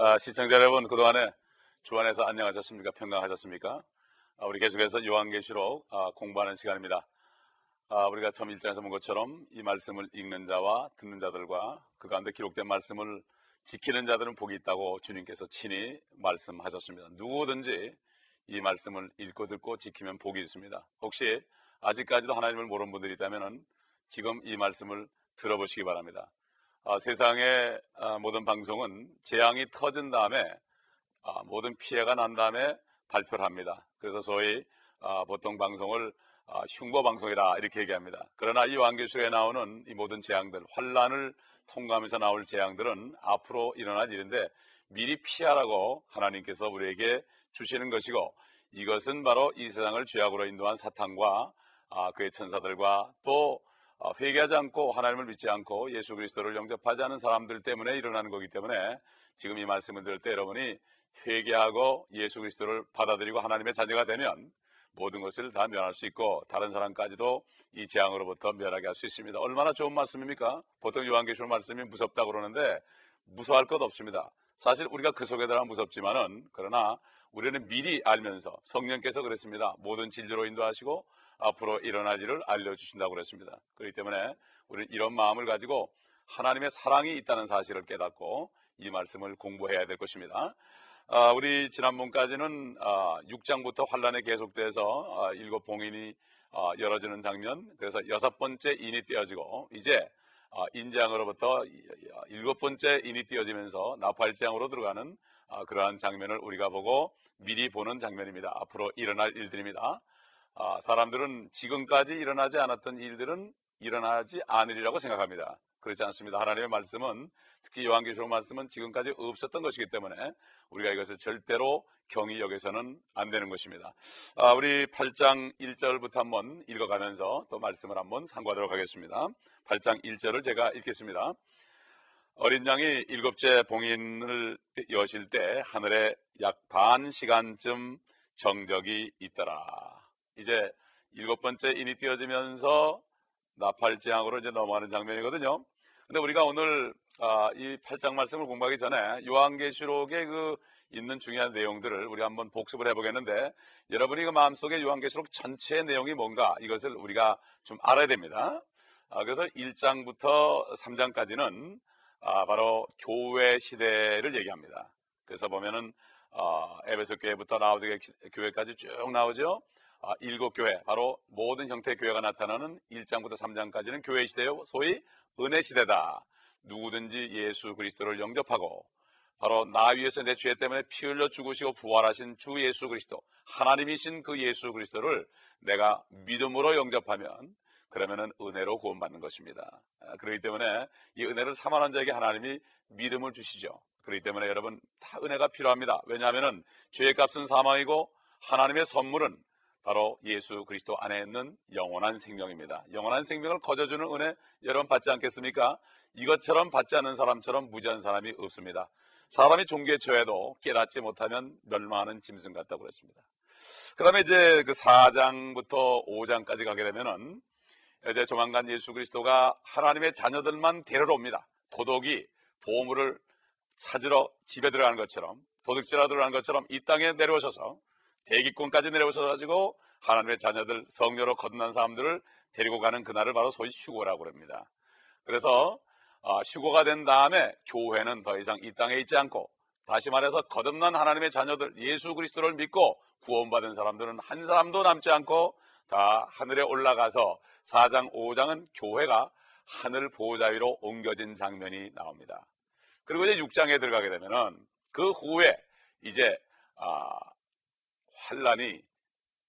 아, 시청자 여러분 그동안에 주안에서 안녕하셨습니까? 평강하셨습니까? 아, 우리 계속해서 요한계시록 아, 공부하는 시간입니다. 아, 우리가 처음 일장에서 본 것처럼 이 말씀을 읽는 자와 듣는 자들과 그 가운데 기록된 말씀을 지키는 자들은 복이 있다고 주님께서 친히 말씀하셨습니다. 누구든지 이 말씀을 읽고 듣고 지키면 복이 있습니다. 혹시 아직까지도 하나님을 모르는 분들이 있다면 지금 이 말씀을 들어보시기 바랍니다. 아, 세상의 아, 모든 방송은 재앙이 터진 다음에 아, 모든 피해가 난 다음에 발표를 합니다. 그래서 소위 아, 보통 방송을 아, 흉보 방송이라 이렇게 얘기합니다. 그러나 이 왕계수에 나오는 이 모든 재앙들, 환란을 통과하면서 나올 재앙들은 앞으로 일어날 일인데 미리 피하라고 하나님께서 우리에게 주시는 것이고 이것은 바로 이 세상을 죄악으로 인도한 사탄과 아, 그의 천사들과 또 어, 회개하지 않고 하나님을 믿지 않고 예수 그리스도를 영접하지 않은 사람들 때문에 일어나는 거기 때문에 지금 이 말씀을 들을 때 여러분이 회개하고 예수 그리스도를 받아들이고 하나님의 자녀가 되면 모든 것을 다 면할 수 있고 다른 사람까지도 이 재앙으로부터 면하게 할 수 있습니다. 얼마나 좋은 말씀입니까? 보통 요한계시록 말씀이 무섭다고 그러는데 무서워할 것 없습니다. 사실 우리가 그 속에 들어가 무섭지만은 그러나 우리는 미리 알면서 성령께서 그랬습니다. 모든 진리로 인도하시고 앞으로 일어날 일을 알려주신다고 그랬습니다. 그렇기 때문에 우리는 이런 마음을 가지고 하나님의 사랑이 있다는 사실을 깨닫고 이 말씀을 공부해야 될 것입니다. 아, 우리 지난번까지는 아, 6장부터 환란에 계속돼서 아, 일곱 봉인이 아, 열어지는 장면, 그래서 여섯 번째 인이 띄어지고 이제 아, 인장으로부터 일곱 번째 인이 띄어지면서 나팔장으로 들어가는 아, 그러한 장면을 우리가 보고 미리 보는 장면입니다. 앞으로 일어날 일들입니다. 아, 사람들은 지금까지 일어나지 않았던 일들은 일어나지 않으리라고 생각합니다. 그렇지 않습니다. 하나님의 말씀은 특히 요한계시록 말씀은 지금까지 없었던 것이기 때문에 우리가 이것을 절대로 경히 여기서는 안 되는 것입니다. 아, 우리 8장 1절부터 한번 읽어가면서 또 말씀을 한번 상고하도록 하겠습니다. 8장 1절을 제가 읽겠습니다. 어린 양이 일곱째 봉인을 여실 때 하늘에 약 반 시간쯤 정적이 있더라. 이제 일곱 번째 인이 띄어지면서 나팔 재앙으로 이제 넘어가는 장면이거든요. 근데 우리가 오늘 아, 이 8장 말씀을 공부하기 전에 요한계시록에 그 있는 중요한 내용들을 우리 한번 복습을 해보겠는데 여러분이 그 마음속에 요한계시록 전체의 내용이 뭔가 이것을 우리가 좀 알아야 됩니다. 아, 그래서 1장부터 3장까지는 아, 바로 교회 시대를 얘기합니다. 그래서 보면은 어, 에베소 교회부터 라우디게 교회까지 쭉 나오죠. 아, 일곱 교회, 바로 모든 형태의 교회가 나타나는 1장부터 3장까지는 교회 시대요. 소위 은혜 시대다. 누구든지 예수 그리스도를 영접하고 바로 나 위해서 내 죄 때문에 피 흘려 죽으시고 부활하신 주 예수 그리스도, 하나님이신 그 예수 그리스도를 내가 믿음으로 영접하면 그러면은 은혜로 구원받는 것입니다. 아, 그렇기 때문에 이 은혜를 사만한 자에게 하나님이 믿음을 주시죠. 그렇기 때문에 여러분 다 은혜가 필요합니다. 왜냐하면은 죄의 값은 사망이고 하나님의 선물은 바로 예수 그리스도 안에 있는 영원한 생명입니다. 영원한 생명을 거저주는 은혜 여러분 받지 않겠습니까? 이것처럼 받지 않는 사람처럼 무지한 사람이 없습니다. 사람이 종교에 처해도 깨닫지 못하면 멸망하는 짐승 같다고 그랬습니다. 그 다음에 이제 그 4장부터 5장까지 가게 되면은 이제 조만간 예수 그리스도가 하나님의 자녀들만 데리러 옵니다. 도덕이 보물을 찾으러 집에 들어가는 것처럼 도둑질하러 들어가는 것처럼 이 땅에 내려오셔서 대기권까지 내려오셔가지고 하나님의 자녀들 성녀로 거듭난 사람들을 데리고 가는 그날을 바로 소위 휴고라고 합니다. 그래서 어, 휴고가 된 다음에 교회는 더 이상 이 땅에 있지 않고 다시 말해서 거듭난 하나님의 자녀들 예수 그리스도를 믿고 구원받은 사람들은 한 사람도 남지 않고 다 하늘에 올라가서 4장 5장은 교회가 하늘 보호자 위로 옮겨진 장면이 나옵니다. 그리고 이제 6장에 들어가게 되면은 그 후에 이제 아, 환란이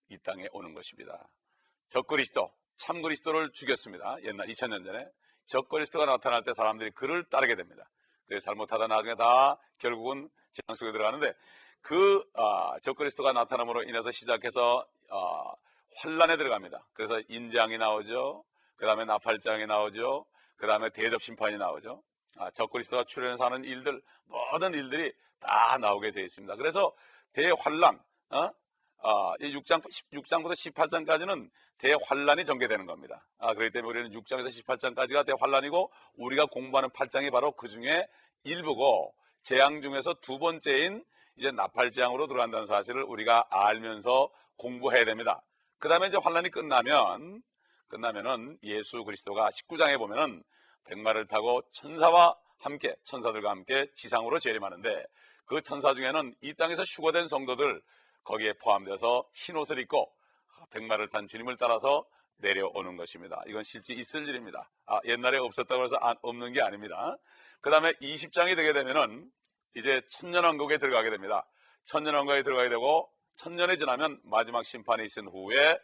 이 땅에 오는 것입니다. 적그리스도, 참그리스도를 죽였습니다. 옛날 2000년 전에 적그리스도가 나타날 때 사람들이 그를 따르게 됩니다. 그래서 잘못하다 나중에 다 결국은 재앙 속에 들어가는데 그 아, 적그리스도가 나타남으로 인해서 시작해서 아, 환란에 들어갑니다. 그래서 인장이 나오죠. 그 다음에 나팔장이 나오죠. 그 다음에 대접 심판이 나오죠. 아, 적그리스도가 출연해서 하는 일들 모든 일들이 다 나오게 되어 있습니다. 그래서 대환란 어? 아, 이 6장, 16장부터 18장까지는 대환란이 전개되는 겁니다. 아, 그렇기 때문에 우리는 6장에서 18장까지가 대환란이고 우리가 공부하는 8장이 바로 그 중에 일부고 재앙 중에서 두 번째인 이제 나팔 재앙으로 들어간다는 사실을 우리가 알면서 공부해야 됩니다. 그 다음에 이제 환란이 끝나면 끝나면은 예수 그리스도가 19장에 보면은 백마를 타고 천사와 함께 천사들과 함께 지상으로 재림하는데 그 천사 중에는 이 땅에서 휴거된 성도들 거기에 포함돼서 흰 옷을 입고 백마를 탄 주님을 따라서 내려오는 것입니다. 이건 실제 있을 일입니다. 아, 옛날에 없었다고 해서 안, 없는 게 아닙니다. 그 다음에 20장이 되게 되면은 이제 천년왕국에 들어가게 됩니다. 천년왕국에 들어가게 되고 천년이 지나면 마지막 심판이 있은 후에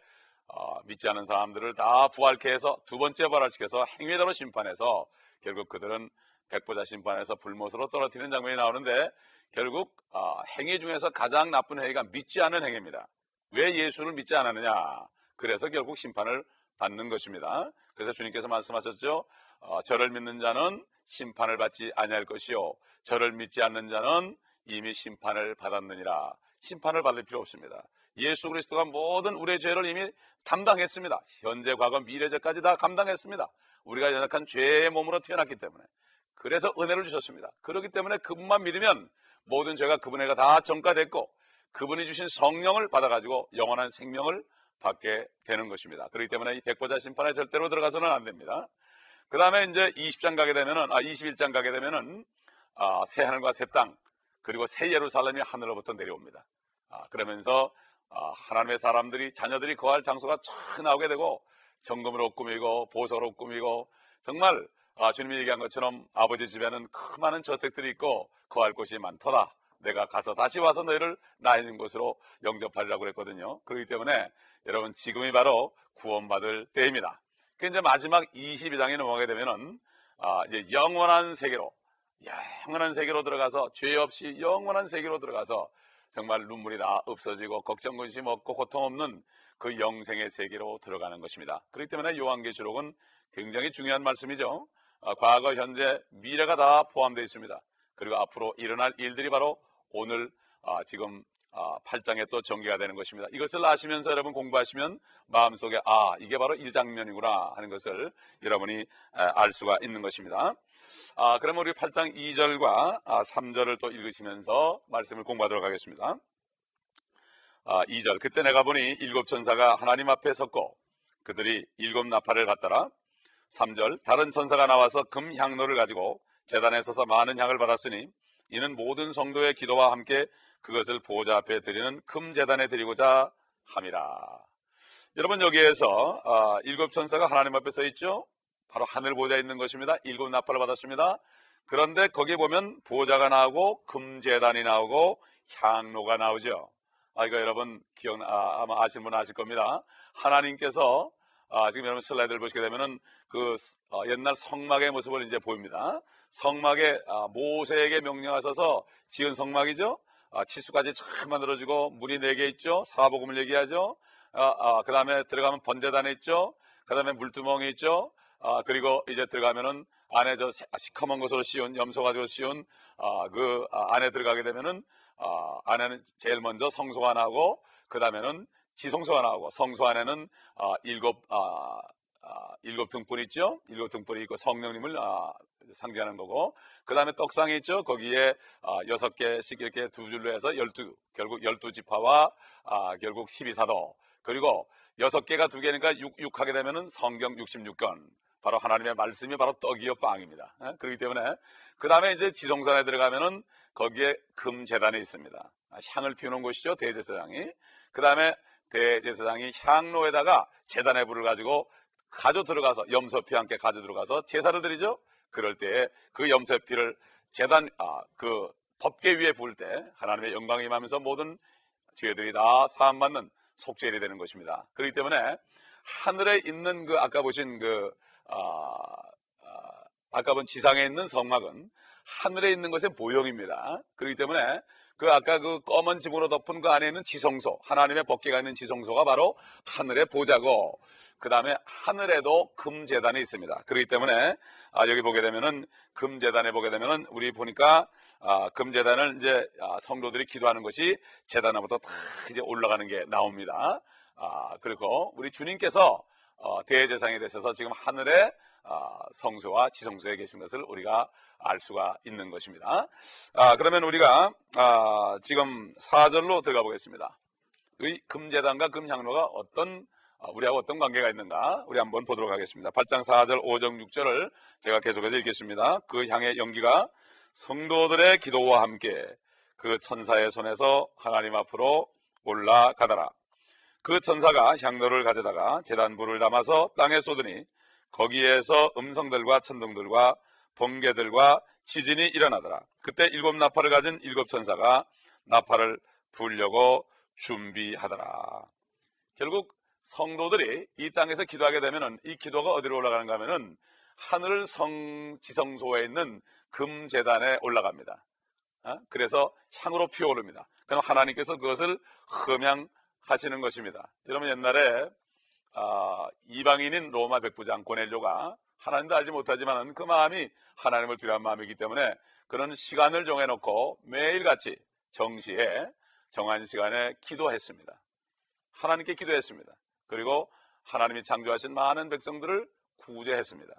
어, 믿지 않은 사람들을 다 부활케 해서 두 번째 부활시켜서 행위대로 심판해서 결국 그들은 백보자 심판에서 불못으로 떨어뜨리는 장면이 나오는데 결국 어, 행위 중에서 가장 나쁜 행위가 믿지 않는 행위입니다. 왜 예수를 믿지 않았느냐? 그래서 결국 심판을 받는 것입니다. 그래서 주님께서 말씀하셨죠. 어, 저를 믿는 자는 심판을 받지 아니할 것이요. 저를 믿지 않는 자는 이미 심판을 받았느니라. 심판을 받을 필요 없습니다. 예수 그리스도가 모든 우리의 죄를 이미 담당했습니다. 현재, 과거, 미래죄까지 다 감당했습니다. 우리가 연약한 죄의 몸으로 태어났기 때문에. 그래서 은혜를 주셨습니다. 그렇기 때문에 그분만 믿으면 모든 죄가 그분에게 다 전가됐고 그분이 주신 성령을 받아가지고 영원한 생명을 받게 되는 것입니다. 그렇기 때문에 이 백보자 심판에 절대로 들어가서는 안 됩니다. 그 다음에 이제 20장 가게 되면은, 아, 21장 가게 되면은, 아, 새 하늘과 새 땅, 그리고 새 예루살렘이 하늘로부터 내려옵니다. 아, 그러면서 아, 하나님의 사람들이 자녀들이 거할 장소가 쫙 나오게 되고 정금으로 꾸미고 보석으로 꾸미고 정말 아, 주님이 얘기한 것처럼 아버지 집에는 큰 많은 저택들이 있고 거할 곳이 많더라. 내가 가서 다시 와서 너희를 나 있는 곳으로 영접하리라고 그랬거든요. 그렇기 때문에 여러분 지금이 바로 구원받을 때입니다. 그 이제 마지막 22장에 넘어가게 되면은 아, 이제 영원한 세계로 영원한 세계로 들어가서 죄 없이 영원한 세계로 들어가서 정말 눈물이 다 없어지고 걱정 근심 없고 고통 없는 그 영생의 세계로 들어가는 것입니다. 그렇기 때문에 요한계시록은 굉장히 중요한 말씀이죠. 아, 과거, 현재, 미래가 다 포함되어 있습니다. 그리고 앞으로 일어날 일들이 바로 오늘 아, 지금 아, 8장에 또 전개가 되는 것입니다. 이것을 아시면서 여러분 공부하시면 마음속에 아 이게 바로 이 장면이구나 하는 것을 여러분이 알 수가 있는 것입니다. 아, 그러면 우리 8장 2절과 아, 3절을 또 읽으시면서 말씀을 공부하도록 하겠습니다. 아, 2절 그때 내가 보니 일곱 천사가 하나님 앞에 섰고 그들이 일곱 나팔을 받더라. 3절 다른 천사가 나와서 금 향로를 가지고 재단에 서서 많은 향을 받았으니 이는 모든 성도의 기도와 함께 그것을 보호자 앞에 드리는 금 재단에 드리고자 함이라. 여러분 여기에서 어, 일곱 천사가 하나님 앞에 서 있죠. 바로 하늘 보좌에 있는 것입니다. 일곱 나팔을 받았습니다. 그런데 거기 보면 보좌가 나오고 금 재단이 나오고 향로가 나오죠. 아 이거 여러분 기억 아, 아마 아시는 분 아실 겁니다. 하나님께서 아, 지금 여러분 슬라이드를 보시게 되면은 그 어, 옛날 성막의 모습을 이제 보입니다. 성막에 아, 모세에게 명령하셔서 지은 성막이죠. 아, 치수까지 잘 만들어지고 문이 네 개 있죠. 사복음을 얘기하죠. 아, 아, 그 다음에 들어가면 번제단에 있죠. 그 다음에 물두멍이 있죠. 아, 그리고 이제 들어가면은 안에 저 시커먼 것으로 씌운 염소 가지고 씌운 아, 그 아, 안에 들어가게 되면은 아, 안에는 제일 먼저 성소가 나오고 그 다음에는 지성소가 나오고 성소 안에는 아, 일곱 아, 아, 일곱 등불이 있죠. 일곱 등불이 있고 성령님을 아, 상징하는 거고 그 다음에 떡상이 있죠. 거기에 아, 여섯 개씩 이렇게 두 줄로 해서 열두 결국 열두 지파와 아, 결국 십이 사도 그리고 여섯 개가 두 개니까 육, 육 하게 되면은 성경 66권 바로 하나님의 말씀이 바로 떡이요 빵입니다. 에? 그렇기 때문에 그 다음에 이제 지성산에 들어가면은 거기에 금 재단이 있습니다. 아, 향을 피우는 곳이죠 대제사장이. 그 다음에 대제사장이 향로에다가 재단의 불을 가지고 가져 들어가서 염소피 함께 가져 들어가서 제사를 드리죠. 그럴 때에 그 염소피를 재단 아 그 법계 위에 부을 때 하나님의 영광이 임하면서 모든 죄들이 다 사함 받는 속죄일이 되는 것입니다. 그렇기 때문에 하늘에 있는 그 아까 보신 그 아, 아, 아까 본 지상에 있는 성막은 하늘에 있는 것의 보형입니다. 그렇기 때문에 그 아까 그 검은 지붕으로 덮은 그 안에 있는 지성소, 하나님의 법계가 있는 지성소가 바로 하늘의 보좌고 그 다음에 하늘에도 금재단이 있습니다. 그렇기 때문에 아, 여기 보게 되면은 금재단에 보게 되면은 우리 보니까 아, 금재단을 이제 아, 성도들이 기도하는 것이 재단으로부터 다 이제 올라가는 게 나옵니다. 아, 그리고 우리 주님께서 어, 대제사장이 되셔서 지금 하늘에 어, 성소와 지성소에 계신 것을 우리가 알 수가 있는 것입니다. 아, 그러면 우리가 아, 지금 4절로 들어가 보겠습니다. 의 금재단과 금향로가 어떤 아, 우리하고 어떤 관계가 있는가 우리 한번 보도록 하겠습니다. 8장 4절, 5절, 6절을 제가 계속해서 읽겠습니다. 그 향의 연기가 성도들의 기도와 함께 그 천사의 손에서 하나님 앞으로 올라가더라. 그 천사가 향로를 가져다가 재단불을 담아서 땅에 쏟으니 거기에서 음성들과 천둥들과 번개들과 지진이 일어나더라. 그때 일곱 나팔을 가진 일곱 천사가 나팔을 불려고 준비하더라. 결국 성도들이 이 땅에서 기도하게 되면은 이 기도가 어디로 올라가는가 하면은 하늘 성 지성소에 있는 금재단에 올라갑니다. 어? 그래서 향으로 피어오릅니다. 그럼 하나님께서 그것을 흠양하시는 것입니다. 여러분 옛날에 아, 이방인인 로마 백부장 고넬료가 하나님도 알지 못하지만 그 마음이 하나님을 두려운 마음이기 때문에 그런 시간을 정해놓고 매일같이 정시에 정한 시간에 기도했습니다. 하나님께 기도했습니다. 그리고 하나님이 창조하신 많은 백성들을 구제했습니다.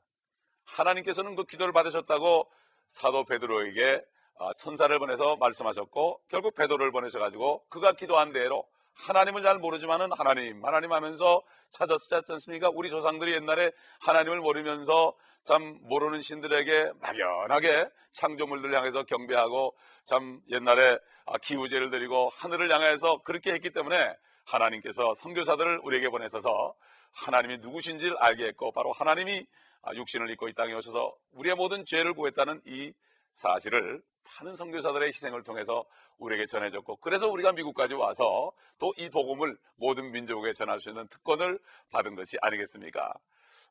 하나님께서는 그 기도를 받으셨다고 사도 베드로에게 아, 천사를 보내서 말씀하셨고 결국 베드로를 보내셔 가지고 그가 기도한 대로 하나님을 잘 모르지만은 하나님 하나님 하면서 찾았지 않습니까? 우리 조상들이 옛날에 하나님을 모르면서 참 모르는 신들에게 막연하게 창조물들 향해서 경배하고 참 옛날에 아, 기우제를 드리고 하늘을 향해서 그렇게 했기 때문에 하나님께서 선교사들을 우리에게 보내셔서 하나님이 누구신지를 알게 했고 바로 하나님이 아, 육신을 입고 이 땅에 오셔서 우리의 모든 죄를 구했다는 이 사실을 많은 선교사들의 희생을 통해서 우리에게 전해졌고 그래서 우리가 미국까지 와서 또 이 복음을 모든 민족에 전할 수 있는 특권을 받은 것이 아니겠습니까?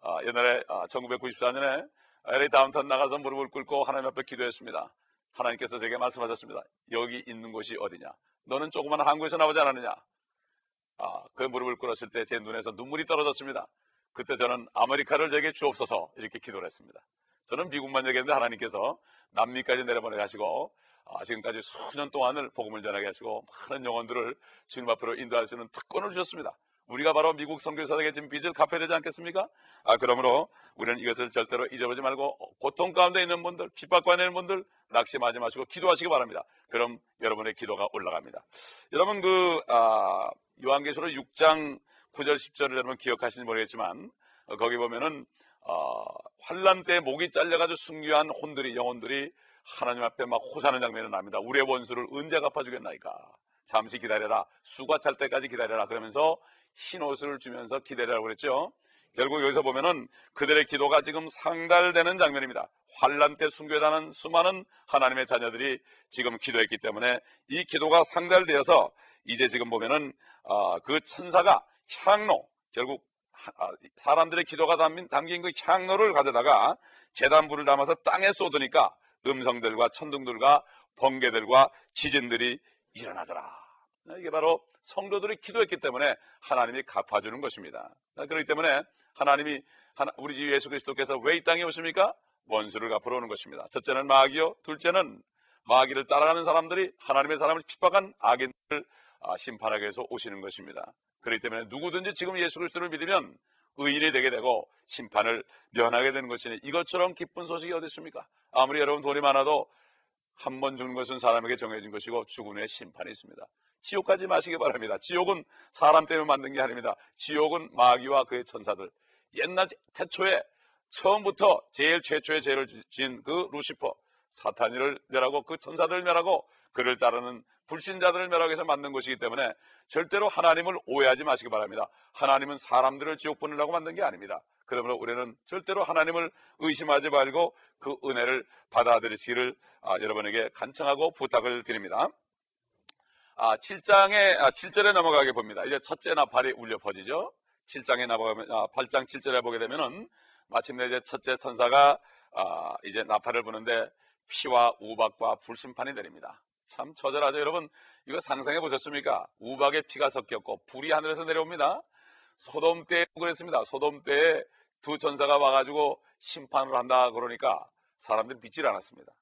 아, 옛날에 아, 1994년에 LA 다운타운 나가서 무릎을 꿇고 하나님 앞에 기도했습니다. 하나님께서 제게 말씀하셨습니다. 여기 있는 곳이 어디냐? 너는 조그만 한국에서 나오지 않았느냐? 아, 그 무릎을 꿇었을 때 제 눈에서 눈물이 떨어졌습니다. 그때 저는 아메리카를 제게 주옵소서 이렇게 기도를 했습니다. 저는 미국만 얘기했는데 하나님께서 남미까지 내려보내 가시고 아, 지금까지 수년 동안을 복음을 전하게 하시고 많은 영혼들을 주님 앞으로 인도할 수 있는 특권을 주셨습니다. 우리가 바로 미국 선교사에게 지금 빚을 갚아야 되지 않겠습니까? 아 그러므로 우리는 이것을 절대로 잊어보지 말고 고통 가운데 있는 분들, 핍박 가운데 있는 분들 낙심하지 마시고 기도하시기 바랍니다. 그럼 여러분의 기도가 올라갑니다. 여러분 그 아, 요한계시록 6장 9절 10절을 여러분 기억하시는지 모르겠지만 어, 거기 보면은 어, 환란 때 목이 잘려가지고 순교한 혼들이 영혼들이 하나님 앞에 막 호사하는 장면이 납니다. 우리의 원수를 언제 갚아주겠나이까? 잠시 기다려라. 수가 찰 때까지 기다려라. 그러면서 흰 옷을 주면서 기다리라고 그랬죠. 결국 여기서 보면은 그들의 기도가 지금 상달되는 장면입니다. 환란 때 순교하는 수많은 하나님의 자녀들이 지금 기도했기 때문에 이 기도가 상달되어서 이제 지금 보면은 어, 그 천사가 향로 결국 아, 사람들의 기도가 담긴, 담긴 그 향로를 가져다가 재단불을 담아서 땅에 쏟으니까 음성들과 천둥들과 번개들과 지진들이 일어나더라. 이게 바로 성도들이 기도했기 때문에 하나님이 갚아주는 것입니다. 그렇기 때문에 하나님이 우리 주 예수 그리스도께서 왜 이 땅에 오십니까? 원수를 갚으러 오는 것입니다. 첫째는 마귀요, 둘째는 마귀를 따라가는 사람들이 하나님의 사람을 핍박한 악인들을 아, 심판하기 위해서 오시는 것입니다. 그렇기 때문에 누구든지 지금 예수 그리스도를 믿으면 의인이 되게 되고 심판을 면하게 되는 것이니 이것처럼 기쁜 소식이 어디 있습니까? 아무리 여러분 돈이 많아도 한 번 죽는 것은 사람에게 정해진 것이고 죽은 후에 심판이 있습니다. 지옥 가지 마시기 바랍니다. 지옥은 사람 때문에 만든 게 아닙니다. 지옥은 마귀와 그의 천사들. 옛날 태초에 처음부터 제일 최초의 죄를 지은 그 루시퍼 사탄이를 멸하고 그 천사들을 멸하고 그를 따르는 불신자들을 멸하기 위해서 만든 것이기 때문에 절대로 하나님을 오해하지 마시기 바랍니다. 하나님은 사람들을 지옥 보내려고 만든 게 아닙니다. 그러므로 우리는 절대로 하나님을 의심하지 말고 그 은혜를 받아들이시기를 아, 여러분에게 간청하고 부탁을 드립니다. 아, 7장에, 아, 7절에 넘어가게 봅니다. 이제 첫째 나팔이 울려 퍼지죠. 7장에 넘어가면, 아, 8장 7절에 보게 되면은 마침내 이제 첫째 천사가 아, 이제 나팔을 부는데 피와 우박과 불심판이 내립니다. 참 처절하죠. 여러분, 이거 상상해 보셨습니까? 우박에 피가 섞였고 불이 하늘에서 내려옵니다. 소돔 때 그랬습니다. 소돔 때두 천사가 와가지고 심판을 한다 그러니까 사람들이 믿질 않았습니다.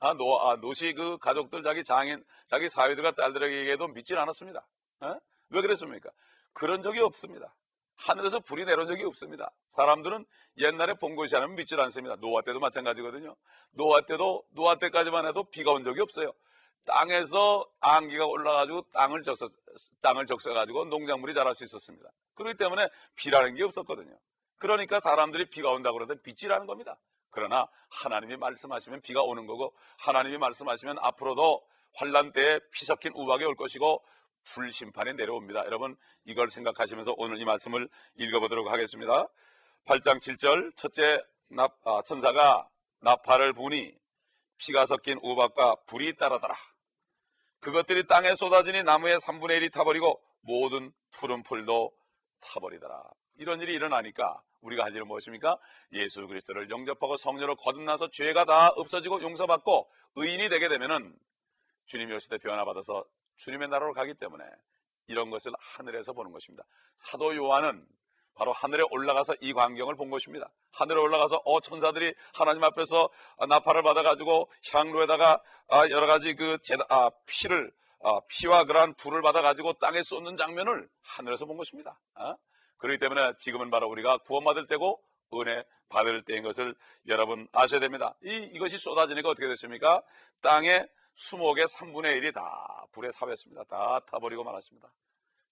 아, 노, 아, 노시 그 가족들, 자기 장인, 자기 사위들과 딸들에게도 믿질 않았습니다. 에? 왜 그랬습니까? 그런 적이 없습니다. 하늘에서 불이 내려온 적이 없습니다. 사람들은 옛날에 본 것이 아니면 믿질 않습니다. 노아 때도 마찬가지거든요. 노아 때도 노아 때까지만 해도 비가 온 적이 없어요. 땅에서 안개가 올라가지고 땅을 적서 땅을 적셔가지고 농작물이 자랄 수 있었습니다. 그렇기 때문에 비라는 게 없었거든요. 그러니까 사람들이 비가 온다고 그러던 빚지라는 겁니다. 그러나 하나님이 말씀하시면 비가 오는 거고 하나님이 말씀하시면 앞으로도 환란 때에 피 섞인 우박이 올 것이고 불심판이 내려옵니다. 여러분 이걸 생각하시면서 오늘 이 말씀을 읽어보도록 하겠습니다. 8장 7절 첫째 납, 아, 천사가 나팔을 부니 피가 섞인 우박과 불이 따라더라. 그것들이 땅에 쏟아지니 나무의 3분의 1이 타버리고 모든 푸른 풀도 타버리더라. 이런 일이 일어나니까 우리가 할 일은 무엇입니까? 예수 그리스도를 영접하고 성령으로 거듭나서 죄가 다 없어지고 용서받고 의인이 되게 되면은 주님이 오실 때 변화 받아서 주님의 나라로 가기 때문에 이런 것을 하늘에서 보는 것입니다. 사도 요한은 바로 하늘에 올라가서 이 광경을 본 것입니다. 하늘에 올라가서 어 천사들이 하나님 앞에서 나팔을 받아가지고 향로에다가 아, 여러 가지 그 제다, 아, 피를 아, 피와 그러한 불을 받아가지고 땅에 쏟는 장면을 하늘에서 본 것입니다. 아? 그렇기 때문에 지금은 바로 우리가 구원받을 때고 은혜 받을 때인 것을 여러분 아셔야 됩니다. 이, 이것이 쏟아지니까 어떻게 됐습니까? 땅에 수목의 3분의 1이 다 불에 타버렸습니다. 다 타버리고 말았습니다.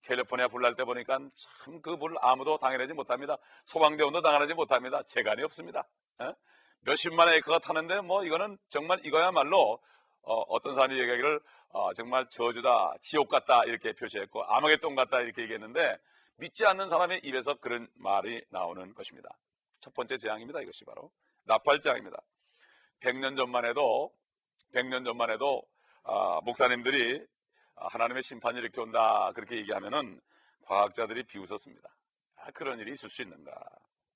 캘리포니아 불 날 때 보니까 참 그 불 아무도 당해내지 못합니다. 소방대원도 당해내지 못합니다. 재간이 없습니다. 에? 몇십만 에이커가 타는데 뭐 이거는 정말 이거야말로 어, 떤 사람이 얘기하기를 어, 정말 저주다, 지옥 같다 이렇게 표시했고 아마겟돈 같다 이렇게 얘기했는데 믿지 않는 사람의 입에서 그런 말이 나오는 것입니다. 첫 번째 재앙입니다. 이것이 바로 나팔 재앙입니다. 100년 전만 해도 100년 전만 해도 아, 목사님들이 하나님의 심판이 이렇게 온다 그렇게 얘기하면은 과학자들이 비웃었습니다. 아, 그런 일이 있을 수 있는가?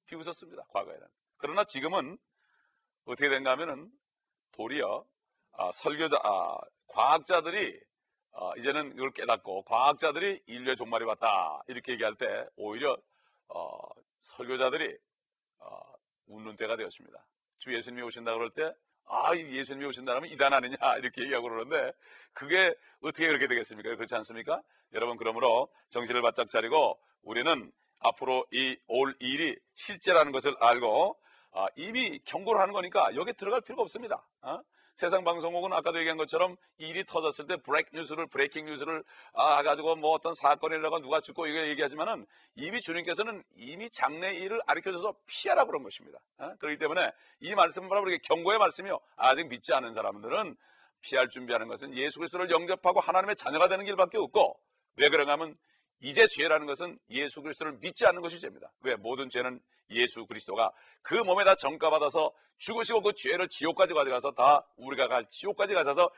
비웃었습니다. 과거에는. 그러나 지금은 어떻게 된가 하면은 도리어 아, 설교자, 아, 과학자들이 어, 이제는 이걸 깨닫고 과학자들이 인류의 종말이 왔다 이렇게 얘기할 때 오히려 어, 설교자들이 어, 웃는 때가 되었습니다. 주 예수님이 오신다 그럴 때 아, 예수님이 오신다면 이단 아니냐 이렇게 얘기하고 그러는데 그게 어떻게 그렇게 되겠습니까? 그렇지 않습니까? 여러분 그러므로 정신을 바짝 차리고 우리는 앞으로 이 올 일이 실제라는 것을 알고 아, 이미 경고를 하는 거니까 여기에 들어갈 필요가 없습니다. 어? 세상 방송국은 아까도 얘기한 것처럼 일이 터졌을 때 브레이크 뉴스를 breaking 뉴스를 아 가지고 뭐 어떤 사건이라고 누가 죽고 이거 얘기하지만은 이미 주님께서는 이미 장래 일을 가르쳐줘서 피하라 그런 것입니다. 어? 그렇기 때문에 이 말씀은 바로 우리에게 경고의 말씀이요. 아직 믿지 않은 사람들은 피할 준비하는 것은 예수 그리스도를 영접하고 하나님의 자녀가 되는 길밖에 없고 왜 그런가 하면 이제 죄라는 것은 예수 그리스도를 믿지 않는 것이 죄입니다. 왜? 모든 죄는 예수 그리스도가 그 몸에 다 정가받아서 죽으시고 그 죄를 지옥까지 가져가서 다 우리가 갈 지옥까지 가셔서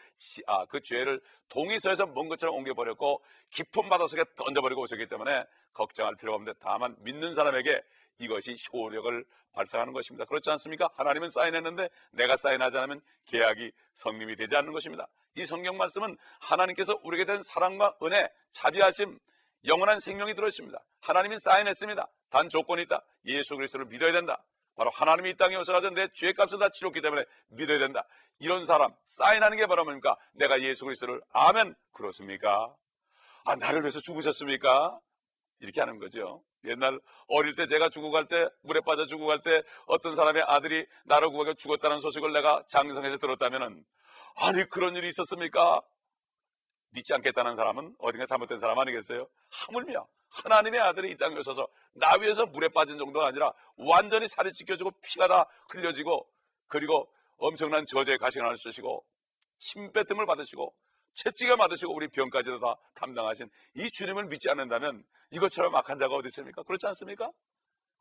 아, 그 죄를 동의서에서 먼 것처럼 옮겨버렸고 깊은 바다 속에 던져버리고 오셨기 때문에 걱정할 필요가 없는데 다만 믿는 사람에게 이것이 효력을 발생하는 것입니다. 그렇지 않습니까? 하나님은 사인했는데 내가 사인하지 않으면 계약이 성립이 되지 않는 것입니다. 이 성경 말씀은 하나님께서 우리에게 된 사랑과 은혜, 자비하심, 영원한 생명이 들어있습니다. 하나님이 사인했습니다. 단 조건이 있다. 예수 그리스도를 믿어야 된다. 바로 하나님이 이 땅에 오셔가지고 내 죄의 값을 다 치렀기 때문에 믿어야 된다. 이런 사람 사인하는 게 바로 뭡니까? 내가 예수 그리스도를 아멘 그렇습니까? 아 나를 위해서 죽으셨습니까? 이렇게 하는 거죠. 옛날 어릴 때 제가 죽어갈 때 물에 빠져 죽어갈 때 어떤 사람의 아들이 나를 구하게 죽었다는 소식을 내가 장성에서 들었다면은 아니 그런 일이 있었습니까? 믿지 않겠다는 사람은 어딘가 잘못된 사람 아니겠어요? 하물며 하나님의 아들이 이 땅에 오셔서 나 위해서 물에 빠진 정도가 아니라 완전히 살이 찢겨지고 피가 다 흘려지고 그리고 엄청난 저주의 가시관을 쓰시고 침뱉음을 받으시고 채찍을 받으시고 우리 병까지도 다 담당하신 이 주님을 믿지 않는다면 이것처럼 악한 자가 어디 있습니까? 그렇지 않습니까?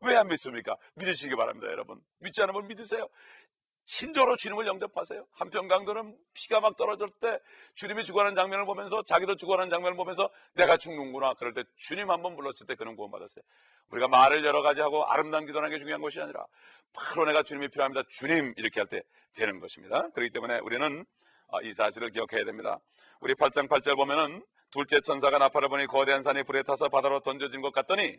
왜 안 믿습니까? 믿으시기 바랍니다, 여러분. 믿지 않으면 믿으세요. 친절로 주님을 영접하세요. 한편 강도는 피가 막 떨어질 때 주님이 죽어가는 장면을 보면서 자기도 죽어가는 장면을 보면서 내가 죽는구나. 그럴 때 주님 한 번 불렀을 때 그는 구원받았어요. 우리가 말을 여러 가지 하고 아름다운 기도하는 게 중요한 것이 아니라 바로 내가 주님이 필요합니다. 주님 이렇게 할 때 되는 것입니다. 그렇기 때문에 우리는 아, 이 사실을 기억해야 됩니다. 우리 8장 8절 보면은 둘째 천사가 나팔을 보니 거대한 산이 불에 타서 바다로 던져진 것 같더니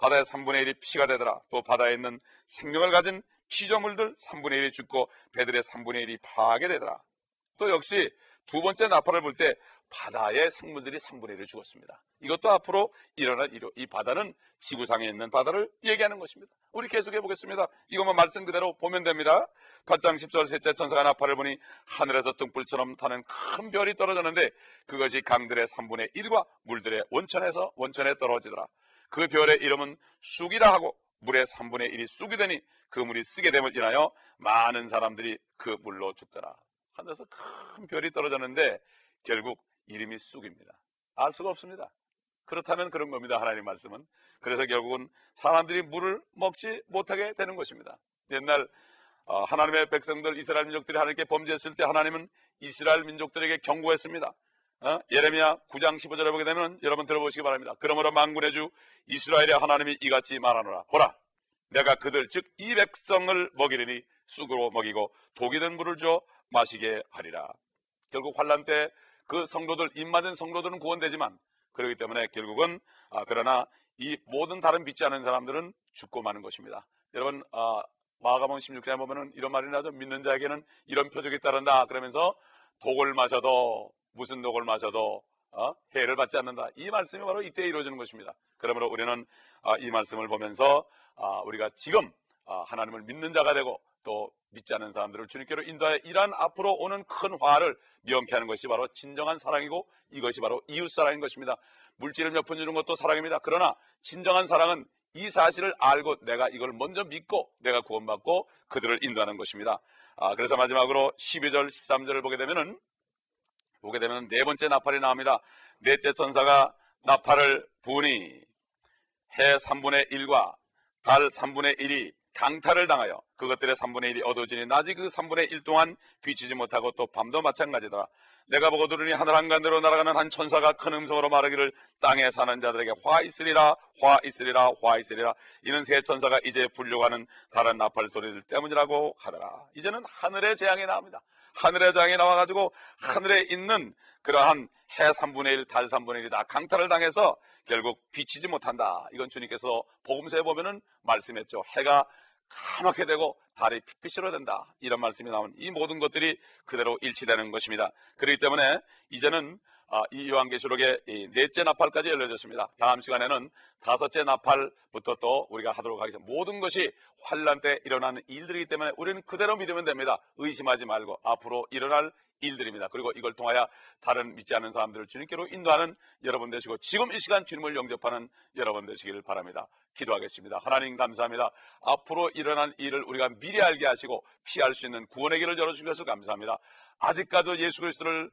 바다의 3분의 1이 피가 되더라. 또 바다에 있는 생명을 가진 피조물들 3분의 1이 죽고 배들의 3분의 1이 파괴되더라. 또 역시 두 번째 나팔을 불때 바다의 생물들이 3분의 1을 죽었습니다. 이것도 앞으로 일어날 일요. 이 바다는 지구상에 있는 바다를 얘기하는 것입니다. 우리 계속해 보겠습니다. 이것만 말씀 그대로 보면 됩니다. 8장 10절 셋째 천사가 나팔을 보니 하늘에서 등불처럼 타는 큰 별이 떨어졌는데 그것이 강들의 3분의 1과 물들의 원천에서 원천에 떨어지더라. 그 별의 이름은 쑥이라 하고 물의 3분의 1이 쑥이 되니 그 물이 쓰게 됨을 인하여 많은 사람들이 그 물로 죽더라. 하늘에서 큰 별이 떨어졌는데 결국 이름이 쑥입니다. 알 수가 없습니다. 그렇다면 그런 겁니다. 하나님 말씀은. 그래서 결국은 사람들이 물을 먹지 못하게 되는 것입니다. 옛날 어, 하나님의 백성들 이스라엘 민족들이 하나님께 범죄했을 때 하나님은 이스라엘 민족들에게 경고했습니다. 어? 예레미야 9장 15절에 보게 되면 여러분 들어보시기 바랍니다. 그러므로 만군의 주 이스라엘의 하나님이 이같이 말하노라. 보라, 내가 그들 즉 이 백성을 먹이리니 쑥으로 먹이고 독이 든 물을 줘 마시게 하리라. 결국 환란 때 그 성도들 입맞은 성도들은 구원되지만 그렇기 때문에 결국은 아, 그러나 이 모든 다른 믿지 않은 사람들은 죽고 마는 것입니다. 여러분 아, 마가복음 16장에 보면은 이런 말이 나죠. 믿는 자에게는 이런 표적이 따른다. 그러면서 독을 마셔도 무슨 독을 마셔도 어? 해를 받지 않는다. 이 말씀이 바로 이때 이루어지는 것입니다. 그러므로 우리는 아, 이 말씀을 보면서 아, 우리가 지금 아, 하나님을 믿는 자가 되고 또 믿지 않는 사람들을 주님께로 인도하여 이러한 앞으로 오는 큰 화를 명케 하는 것이 바로 진정한 사랑이고 이것이 바로 이웃 사랑인 것입니다. 물질을 몇푼 주는 것도 사랑입니다. 그러나 진정한 사랑은 이 사실을 알고 내가 이걸 먼저 믿고 내가 구원받고 그들을 인도하는 것입니다. 아, 그래서 마지막으로 12절, 13절을 보게 되면은 보게 되면 네 번째 나팔이 나옵니다. 넷째 천사가 나팔을 부니 해 3분의 1과 달 3분의 1이 강탈을 당하여 그것들의 3분의 1이 어두워지니 낮이 그 3분의 1 동안 비치지 못하고 또 밤도 마찬가지더라. 내가 보고 들으니 하늘 한가운데로 날아가는 한 천사가 큰 음성으로 말하기를 땅에 사는 자들에게 화 있으리라 화 있으리라 화 있으리라 이는 세 천사가 이제 불려가는 다른 나팔 소리들 때문이라고 하더라. 이제는 하늘의 재앙이 나옵니다. 하늘의 재앙이 나와가지고 하늘에 있는 그러한 해 3분의 1, 달 3분의 1이 다 강탈을 당해서 결국 비치지 못한다. 이건 주님께서 복음서에 보면은 말씀했죠. 해가 까맣게 되고 달이 핏빛으로 된다. 이런 말씀이 나온 이 모든 것들이 그대로 일치되는 것입니다. 그렇기 때문에 이제는 아, 이 요한계시록의 이 넷째 나팔까지 열려졌습니다. 다음 시간에는 다섯째 나팔부터 또 우리가 하도록 하겠습니다. 모든 것이 환란 때 일어나는 일들이기 때문에 우리는 그대로 믿으면 됩니다. 의심하지 말고 앞으로 일어날 일들입니다. 그리고 이걸 통하여 다른 믿지 않는 사람들을 주님께로 인도하는 여러분 되시고 지금 이 시간 주님을 영접하는 여러분 되시기를 바랍니다. 기도하겠습니다. 하나님 감사합니다. 앞으로 일어날 일을 우리가 미리 알게 하시고 피할 수 있는 구원의 길을 열어주셔서 감사합니다. 아직까지 예수 그리스도를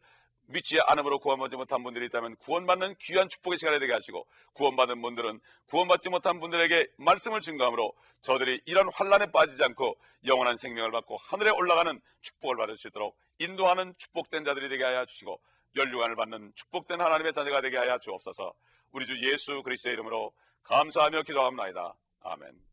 믿지 않음으로 구원받지 못한 분들이 있다면 구원받는 귀한 축복의 시간이 되게 하시고 구원받은 분들은 구원받지 못한 분들에게 말씀을 증거함으로 저들이 이런 환란에 빠지지 않고 영원한 생명을 받고 하늘에 올라가는 축복을 받을 수 있도록 인도하는 축복된 자들이 되게 하여 주시고 연류관을 받는 축복된 하나님의 자녀가 되게 하여 주옵소서 우리 주 예수 그리스도의 이름으로 감사하며 기도합니다. 아멘.